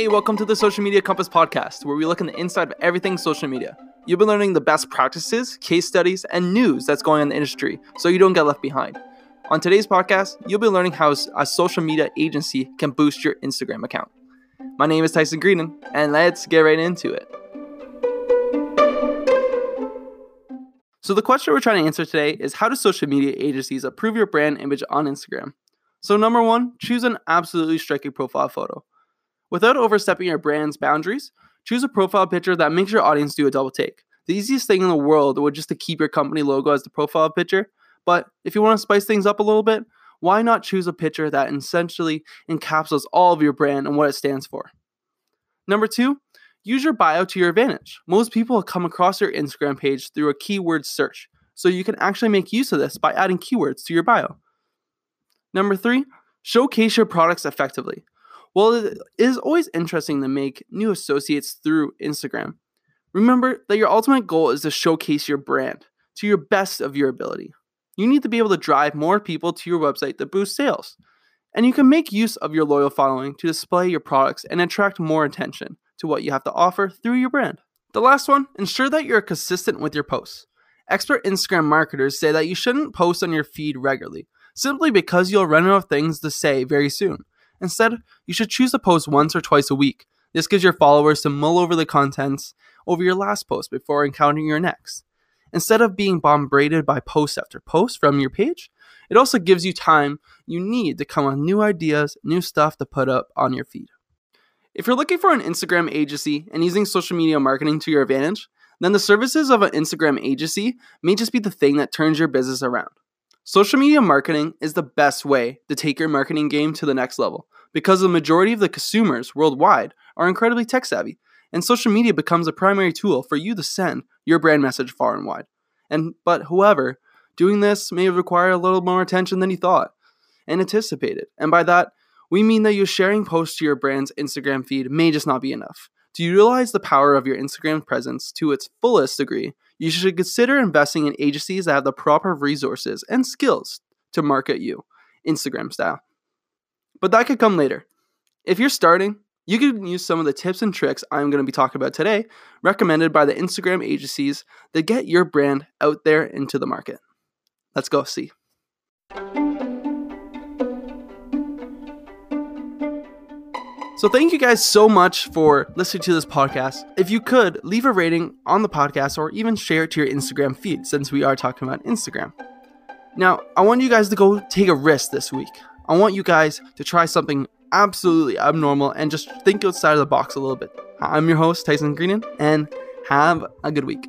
Hey, welcome to the Social Media Compass podcast, where we look in the inside of everything social media. You've been learning the best practices, case studies, and news that's going on in the industry so you don't get left behind. On today's podcast, you'll be learning how a social media agency can boost your Instagram account. My name is Tyson Greenan, and let's get right into it. So, the question we're trying to answer today is how do social media agencies improve your brand image on Instagram? So, number one, choose an absolutely striking profile photo. Without overstepping your brand's boundaries, choose a profile picture that makes your audience do a double take. The easiest thing in the world would just to keep your company logo as the profile picture, but if you want to spice things up a little bit, why not choose a picture that essentially encapsulates all of your brand and what it stands for? Number two, use your bio to your advantage. Most people come across your Instagram page through a keyword search, so you can actually make use of this by adding keywords to your bio. Number three, showcase your products effectively. Well, it is always interesting to make new associates through Instagram. Remember that your ultimate goal is to showcase your brand to your best of your ability. You need to be able to drive more people to your website to boost sales. And you can make use of your loyal following to display your products and attract more attention to what you have to offer through your brand. The last one, ensure that you're consistent with your posts. Expert Instagram marketers say that you shouldn't post on your feed regularly, simply because you'll run out of things to say very soon. Instead, you should choose to post once or twice a week. This gives your followers to mull over the contents over your last post before encountering your next. Instead of being bombarded by post after post from your page, it also gives you time you need to come up with new ideas, new stuff to put up on your feed. If you're looking for an Instagram agency and using social media marketing to your advantage, then the services of an Instagram agency may just be the thing that turns your business around. Social media marketing is the best way to take your marketing game to the next level because the majority of the consumers worldwide are incredibly tech savvy, and social media becomes a primary tool for you to send your brand message far and wide. And but however, doing this may require a little more attention than you thought and anticipated. And by that, we mean that you sharing posts to your brand's Instagram feed may just not be enough. To utilize the power of your Instagram presence to its fullest degree, you should consider investing in agencies that have the proper resources and skills to market you, Instagram style. But that could come later. If you're starting, you can use some of the tips and tricks I'm going to be talking about today, recommended by the Instagram agencies that get your brand out there into the market. Let's go see. So, thank you guys so much for listening to this podcast. If you could, leave a rating on the podcast or even share it to your Instagram feed since we are talking about Instagram. Now, I want you guys to go take a risk this week. I want you guys to try something absolutely abnormal and just think outside of the box a little bit. I'm your host, Tyson Greenan, and have a good week.